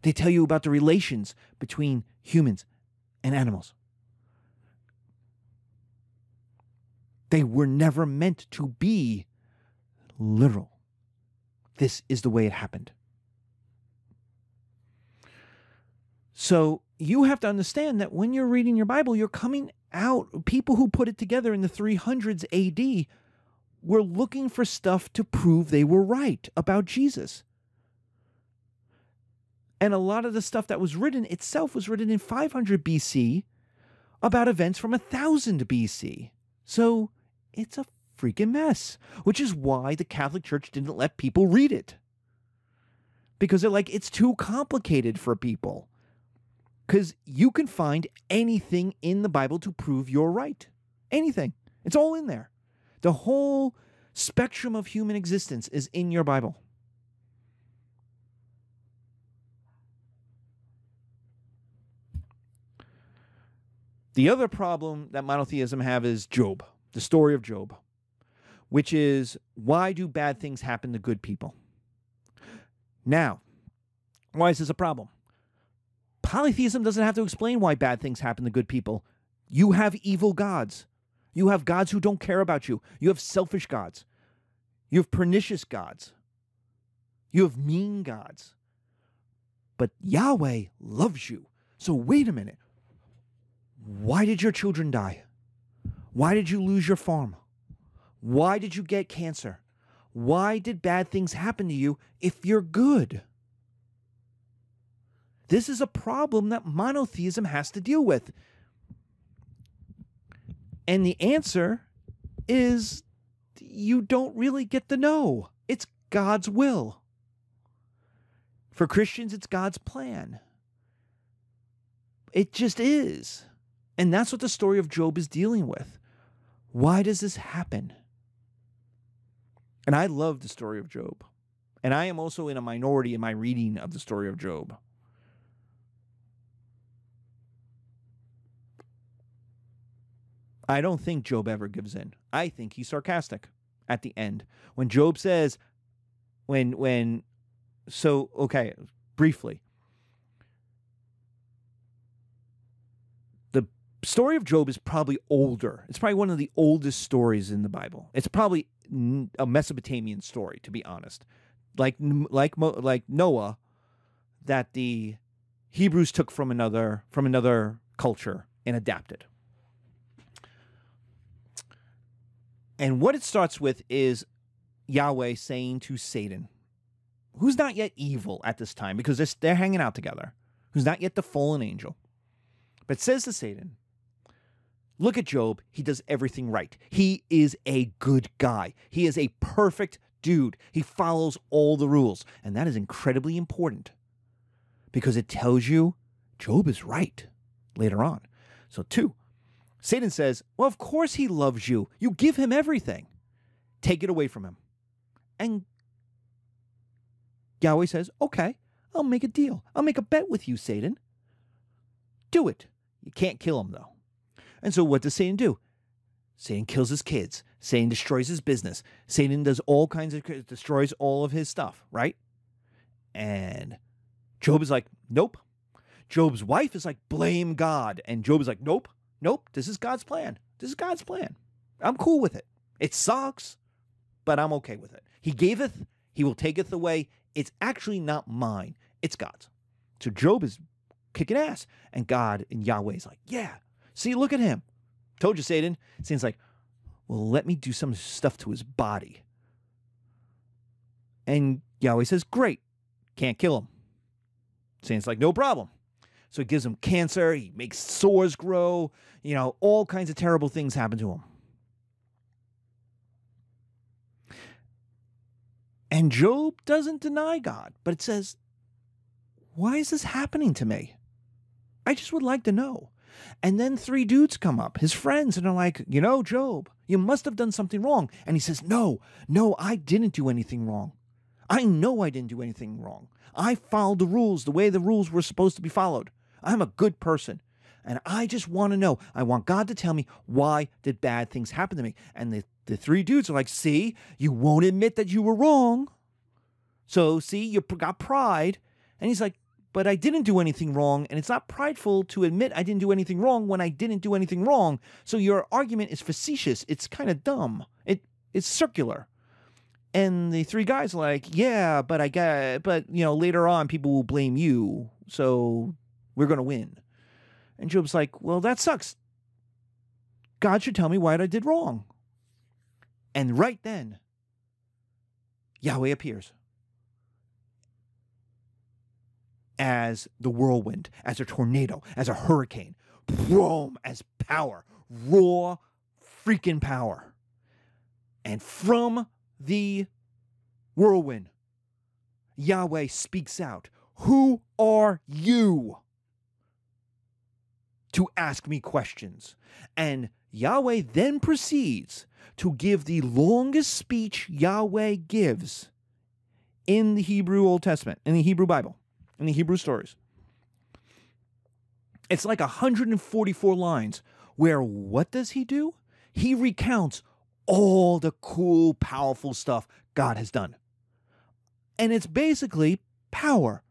They tell you about the relations between humans and animals. They were never meant to be literal. This is the way it happened. So you have to understand that when you're reading your Bible, you're coming out, people who put it together in the 300s AD were looking for stuff to prove they were right about Jesus. And a lot of the stuff that was written itself was written in 500 BC about events from 1000 BC. So it's a freaking mess, which is why the Catholic Church didn't let people read it. Because they're like, it's too complicated for people. Because you can find anything in the Bible to prove you're right. Anything. It's all in there. The whole spectrum of human existence is in your Bible. The other problem that monotheism have is Job, the story of Job. Which is why do bad things happen to good people? Now, why is this a problem? Polytheism doesn't have to explain why bad things happen to good people. You have evil gods. You have gods who don't care about you. You have selfish gods. You have pernicious gods. You have mean gods. But Yahweh loves you. So wait a minute. Why did your children die? Why did you lose your farm? Why did you get cancer? Why did bad things happen to you if you're good? This is a problem that monotheism has to deal with. And the answer is you don't really get to know. It's God's will. For Christians, it's God's plan. It just is. And that's what the story of Job is dealing with. Why does this happen? And I love the story of Job. And I am also in a minority in my reading of the story of Job. I don't think Job ever gives in. I think he's sarcastic at the end. When Job says, when, when, so, okay, briefly. The story of Job is probably older. It's probably one of the oldest stories in the Bible. It's probably a Mesopotamian story, to be honest. Like, like, like Noah, that the Hebrews took from another, from another culture and adapted. And what it starts with is Yahweh saying to Satan, who's not yet evil at this time because they're, they're hanging out together, who's not yet the fallen angel, but says to Satan, Look at Job. He does everything right. He is a good guy. He is a perfect dude. He follows all the rules. And that is incredibly important because it tells you Job is right later on. So, two, Satan says, Well, of course he loves you. You give him everything. Take it away from him. And Yahweh says, Okay, I'll make a deal. I'll make a bet with you, Satan. Do it. You can't kill him, though. And so what does Satan do? Satan kills his kids. Satan destroys his business. Satan does all kinds of, destroys all of his stuff, right? And Job is like, Nope. Job's wife is like, Blame God. And Job is like, Nope. Nope, this is God's plan. This is God's plan. I'm cool with it. It sucks, but I'm okay with it. He gaveth, he will taketh away. It's actually not mine, it's God's. So Job is kicking ass. And God and Yahweh is like, yeah, see, look at him. Told you, Satan. Satan's like, well, let me do some stuff to his body. And Yahweh says, great, can't kill him. Satan's like, no problem. So he gives him cancer, he makes sores grow, you know, all kinds of terrible things happen to him. And Job doesn't deny God, but it says, Why is this happening to me? I just would like to know. And then three dudes come up, his friends, and are like, You know, Job, you must have done something wrong. And he says, No, no, I didn't do anything wrong. I know I didn't do anything wrong. I followed the rules the way the rules were supposed to be followed. I'm a good person. And I just want to know. I want God to tell me why did bad things happen to me. And the, the three dudes are like, see, you won't admit that you were wrong. So, see, you got pride. And he's like, but I didn't do anything wrong. And it's not prideful to admit I didn't do anything wrong when I didn't do anything wrong. So your argument is facetious. It's kind of dumb. It it's circular. And the three guys are like, yeah, but I got, but you know, later on people will blame you. So we're to win. And Job's like, Well, that sucks. God should tell me what I did wrong. And right then, Yahweh appears as the whirlwind, as a tornado, as a hurricane, boom, as power, raw freaking power. And from the whirlwind, Yahweh speaks out, Who are you? to ask me questions. And Yahweh then proceeds to give the longest speech Yahweh gives in the Hebrew Old Testament, in the Hebrew Bible, in the Hebrew stories. It's like 144 lines where what does he do? He recounts all the cool, powerful stuff God has done. And it's basically power.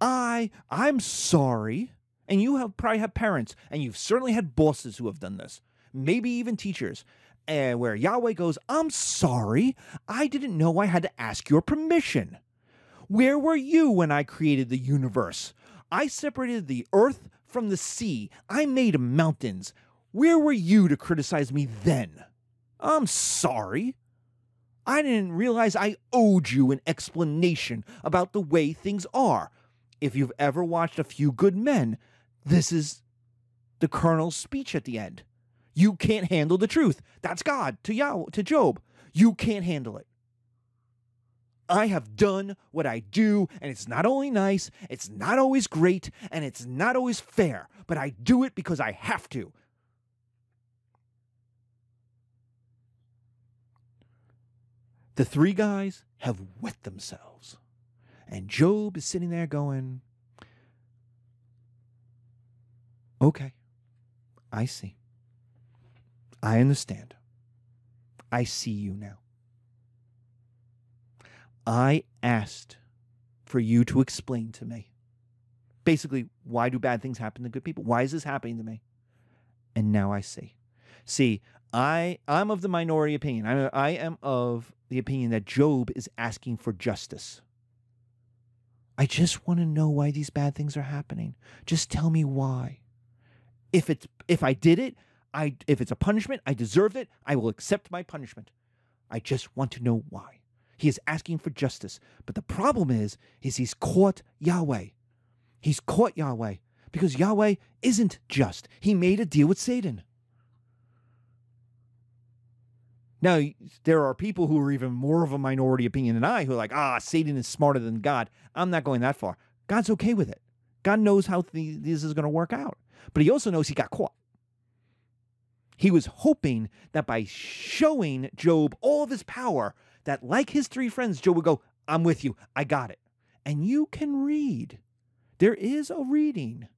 I I'm sorry. And you have probably have parents, and you've certainly had bosses who have done this, maybe even teachers, and where Yahweh goes, I'm sorry, I didn't know I had to ask your permission. Where were you when I created the universe? I separated the earth from the sea. I made mountains. Where were you to criticize me then? I'm sorry. I didn't realize I owed you an explanation about the way things are. If you've ever watched A Few Good Men, this is the colonel's speech at the end. You can't handle the truth. That's God to Yahweh, to Job. You can't handle it. I have done what I do, and it's not only nice, it's not always great, and it's not always fair, but I do it because I have to. The three guys have wet themselves. And Job is sitting there going, Okay, I see. I understand. I see you now. I asked for you to explain to me. Basically, why do bad things happen to good people? Why is this happening to me? And now I see. See, I I'm of the minority opinion. I I am of the opinion that Job is asking for justice. I just want to know why these bad things are happening. Just tell me why. If it's if I did it, I if it's a punishment, I deserved it, I will accept my punishment. I just want to know why. He is asking for justice. But the problem is, is he's caught Yahweh. He's caught Yahweh because Yahweh isn't just. He made a deal with Satan. Now, there are people who are even more of a minority opinion than I who are like, ah, Satan is smarter than God. I'm not going that far. God's okay with it. God knows how th- this is going to work out. But he also knows he got caught. He was hoping that by showing Job all of his power, that like his three friends, Joe would go, I'm with you. I got it. And you can read. There is a reading.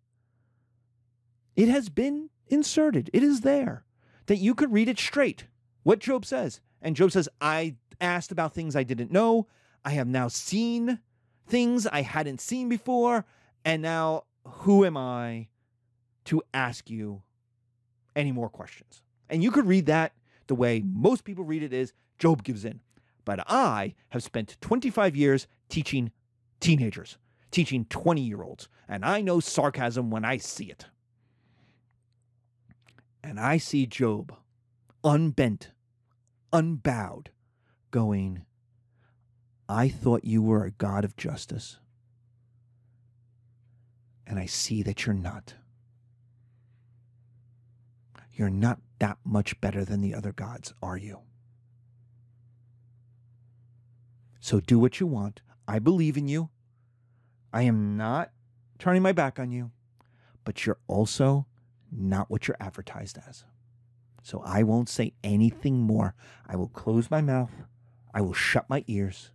It has been inserted. It is there that you could read it straight. What Job says. And Job says, I asked about things I didn't know. I have now seen things I hadn't seen before. And now, who am I to ask you any more questions? And you could read that the way most people read it is Job gives in. But I have spent 25 years teaching teenagers, teaching 20 year olds, and I know sarcasm when I see it. And I see Job unbent, unbowed, going, I thought you were a God of justice. And I see that you're not. You're not that much better than the other gods, are you? So do what you want. I believe in you. I am not turning my back on you, but you're also not what you're advertised as. So I won't say anything more. I will close my mouth. I will shut my ears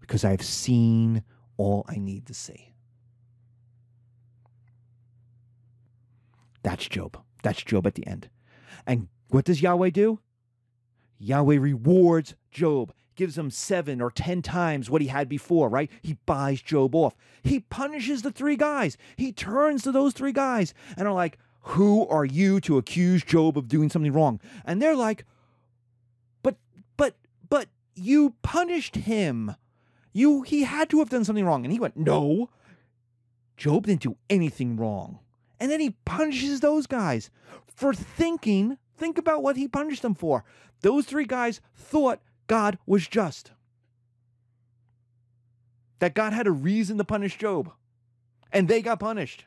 because I've seen all I need to see. That's Job. That's Job at the end. And what does Yahweh do? Yahweh rewards Job gives him seven or ten times what he had before, right? He buys Job off. He punishes the three guys. He turns to those three guys and are like, Who are you to accuse Job of doing something wrong? And they're like, But, but, but you punished him. You he had to have done something wrong. And he went, No. Job didn't do anything wrong. And then he punishes those guys for thinking, think about what he punished them for. Those three guys thought God was just. That God had a reason to punish Job. And they got punished.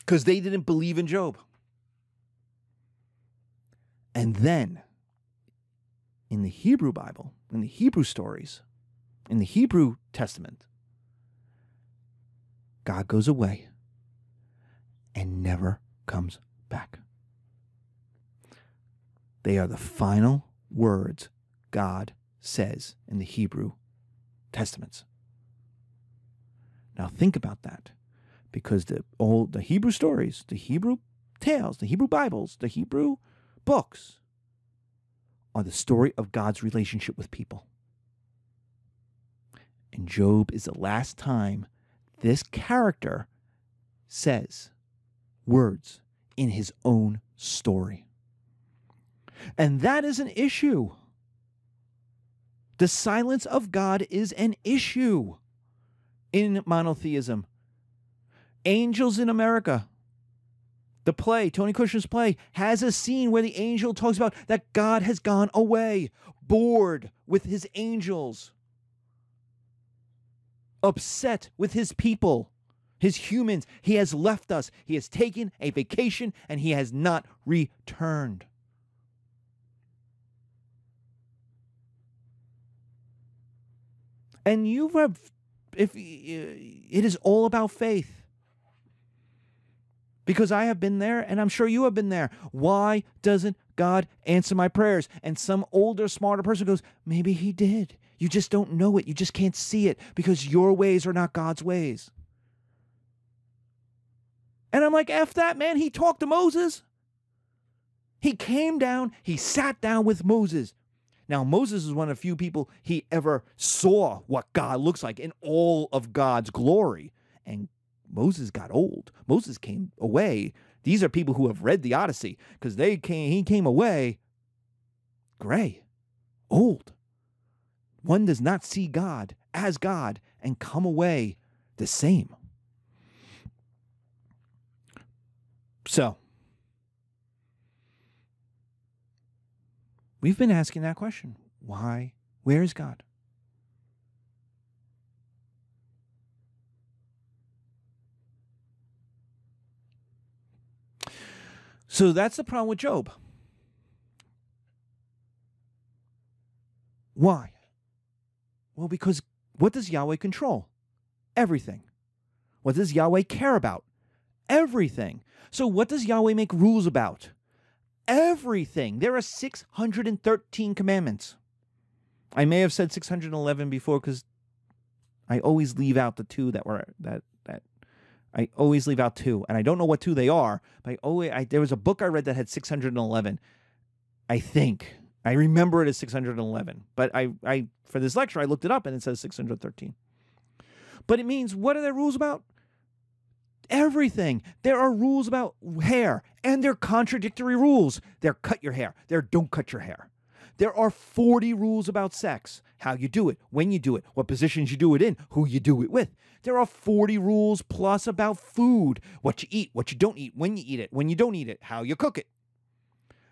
Because they didn't believe in Job. And then, in the Hebrew Bible, in the Hebrew stories, in the Hebrew Testament, God goes away and never comes back. They are the final words God says in the Hebrew Testaments. Now think about that because the old the Hebrew stories, the Hebrew tales, the Hebrew Bibles, the Hebrew books are the story of God's relationship with people. And Job is the last time this character says words in his own story. And that is an issue. The silence of God is an issue in monotheism. Angels in America, the play, Tony Kushner's play, has a scene where the angel talks about that God has gone away, bored with his angels, upset with his people, his humans. He has left us. He has taken a vacation and he has not returned. And you have, if it is all about faith. Because I have been there and I'm sure you have been there. Why doesn't God answer my prayers? And some older, smarter person goes, maybe he did. You just don't know it. You just can't see it because your ways are not God's ways. And I'm like, F that, man. He talked to Moses. He came down, he sat down with Moses. Now, Moses is one of the few people he ever saw what God looks like in all of God's glory. And Moses got old. Moses came away. These are people who have read the Odyssey because they came, he came away gray, old. One does not see God as God and come away the same. So, we've been asking that question why? Where is God? So that's the problem with Job. Why? Well, because what does Yahweh control? Everything. What does Yahweh care about? Everything. So, what does Yahweh make rules about? Everything. There are 613 commandments. I may have said 611 before because I always leave out the two that were that that I always leave out two, and I don't know what two they are. But I always I, there was a book I read that had 611. I think I remember it as 611, but I, I for this lecture I looked it up and it says 613. But it means what are the rules about? Everything. There are rules about hair, and they're contradictory rules. They're cut your hair. They're don't cut your hair. There are 40 rules about sex how you do it, when you do it, what positions you do it in, who you do it with. There are 40 rules plus about food what you eat, what you don't eat, when you eat it, when you don't eat it, how you cook it.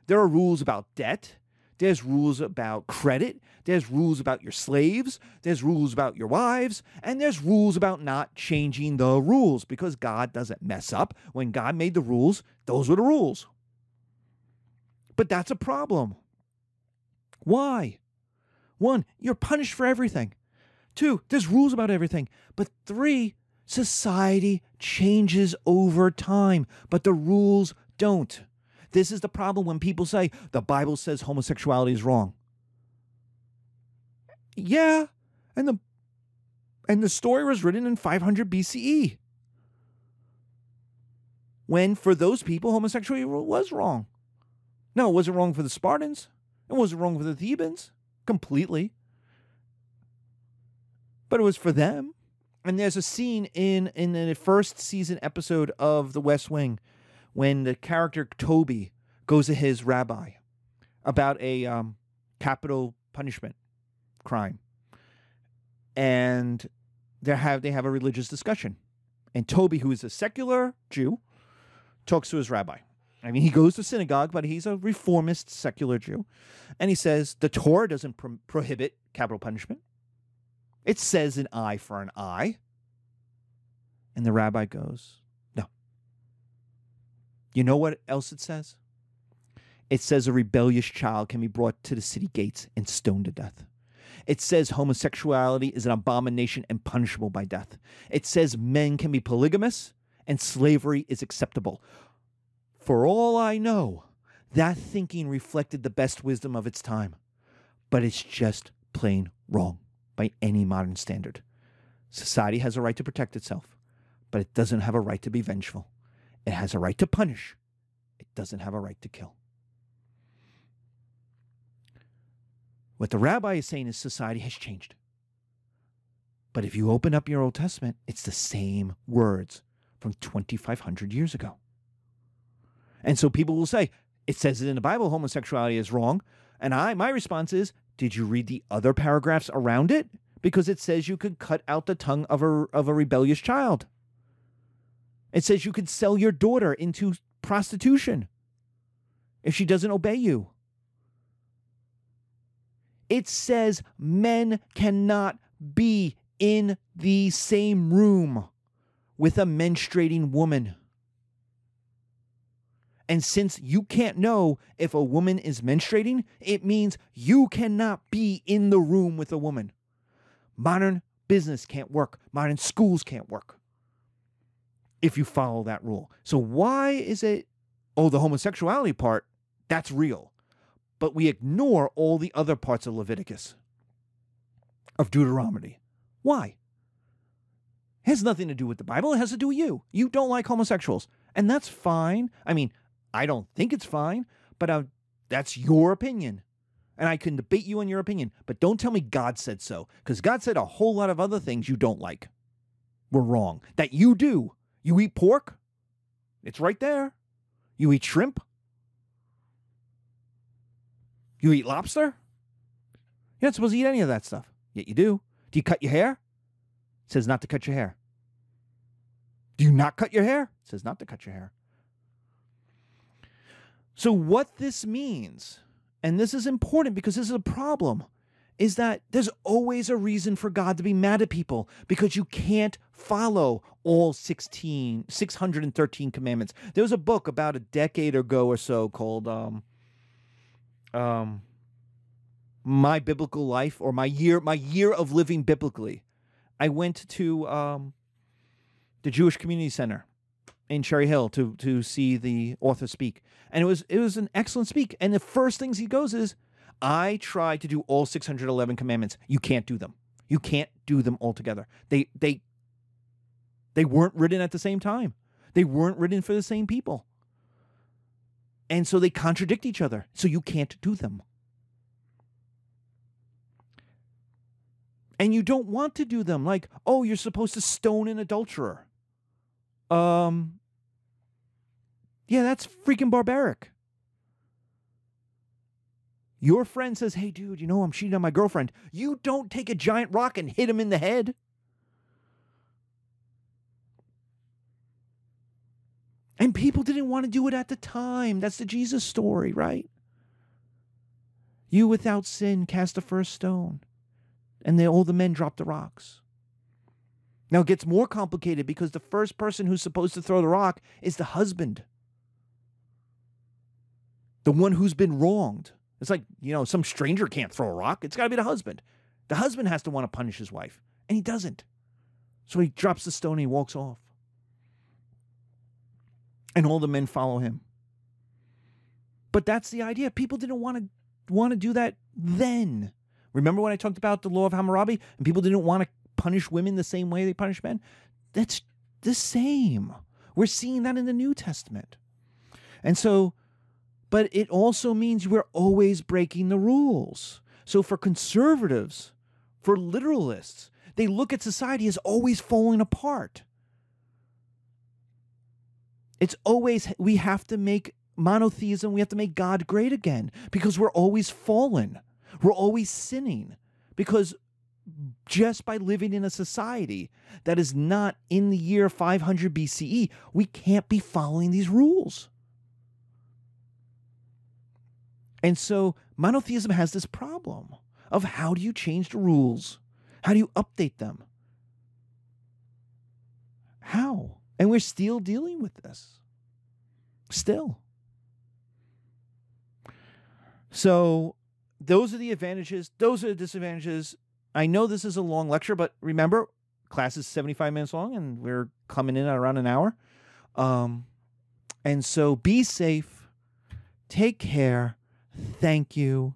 There are rules about debt. There's rules about credit. There's rules about your slaves. There's rules about your wives. And there's rules about not changing the rules because God doesn't mess up. When God made the rules, those were the rules. But that's a problem. Why? One, you're punished for everything. Two, there's rules about everything. But three, society changes over time, but the rules don't. This is the problem when people say the Bible says homosexuality is wrong. Yeah, and the and the story was written in 500 BCE. When for those people homosexuality was wrong. No, it wasn't wrong for the Spartans. It wasn't wrong for the Thebans completely. But it was for them. And there's a scene in in the first season episode of The West Wing when the character Toby goes to his rabbi about a um, capital punishment crime, and they have they have a religious discussion, and Toby, who is a secular Jew, talks to his rabbi. I mean, he goes to synagogue, but he's a reformist secular Jew, and he says the Torah doesn't pro- prohibit capital punishment. It says an eye for an eye. And the rabbi goes, you know what else it says? It says a rebellious child can be brought to the city gates and stoned to death. It says homosexuality is an abomination and punishable by death. It says men can be polygamous and slavery is acceptable. For all I know, that thinking reflected the best wisdom of its time, but it's just plain wrong by any modern standard. Society has a right to protect itself, but it doesn't have a right to be vengeful. It has a right to punish, it doesn't have a right to kill. What the rabbi is saying is society has changed. But if you open up your Old Testament, it's the same words from 2,500 years ago. And so people will say, it says it in the Bible, homosexuality is wrong. And I, my response is, did you read the other paragraphs around it? Because it says you could cut out the tongue of a, of a rebellious child. It says you could sell your daughter into prostitution if she doesn't obey you. It says men cannot be in the same room with a menstruating woman. And since you can't know if a woman is menstruating, it means you cannot be in the room with a woman. Modern business can't work, modern schools can't work if you follow that rule. So, why is it, oh, the homosexuality part, that's real, but we ignore all the other parts of Leviticus, of Deuteronomy? Why? It has nothing to do with the Bible. It has to do with you. You don't like homosexuals. And that's fine. I mean, I don't think it's fine, but uh, that's your opinion. And I can debate you on your opinion, but don't tell me God said so, because God said a whole lot of other things you don't like. We're wrong. That you do. You eat pork? It's right there. You eat shrimp? You eat lobster? You're not supposed to eat any of that stuff. Yet you do. Do you cut your hair? It says not to cut your hair. Do you not cut your hair? It says not to cut your hair. So, what this means, and this is important because this is a problem, is that there's always a reason for God to be mad at people because you can't follow all 16, 613 commandments. There was a book about a decade ago or so called um, um, My Biblical Life or My Year, My Year of Living Biblically. I went to um, the Jewish Community Center in Cherry Hill to to see the author speak, and it was it was an excellent speak. And the first things he goes is, "I tried to do all 611 commandments. You can't do them. You can't do them all together. They they they weren't written at the same time. They weren't written for the same people, and so they contradict each other. So you can't do them." And you don't want to do them like, oh, you're supposed to stone an adulterer um, yeah, that's freaking barbaric. Your friend says, Hey, dude, you know, I'm cheating on my girlfriend. You don't take a giant rock and hit him in the head. And people didn't want to do it at the time. That's the Jesus story, right? You without sin cast the first stone. And they, all the men dropped the rocks. Now it gets more complicated because the first person who's supposed to throw the rock is the husband, the one who's been wronged. It's like, you know, some stranger can't throw a rock. It's got to be the husband. The husband has to want to punish his wife, and he doesn't. So he drops the stone and he walks off. And all the men follow him. But that's the idea. People didn't want to want to do that then. Remember when I talked about the law of Hammurabi and people didn't want to punish women the same way they punish men? That's the same. We're seeing that in the New Testament. And so, but it also means we're always breaking the rules. So for conservatives, for literalists, they look at society as always falling apart. It's always, we have to make monotheism, we have to make God great again because we're always fallen. We're always sinning because just by living in a society that is not in the year 500 BCE, we can't be following these rules. And so monotheism has this problem of how do you change the rules? How do you update them? How? And we're still dealing with this. Still. So those are the advantages, those are the disadvantages. I know this is a long lecture, but remember, class is 75 minutes long and we're coming in at around an hour. Um, and so be safe, take care, thank you.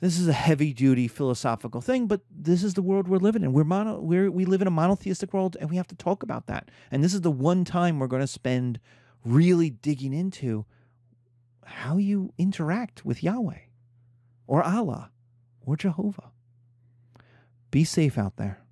This is a heavy duty philosophical thing, but this is the world we're living in. We're mono, we're, we live in a monotheistic world and we have to talk about that. And this is the one time we're going to spend really digging into how you interact with Yahweh or Allah or Jehovah. Be safe out there.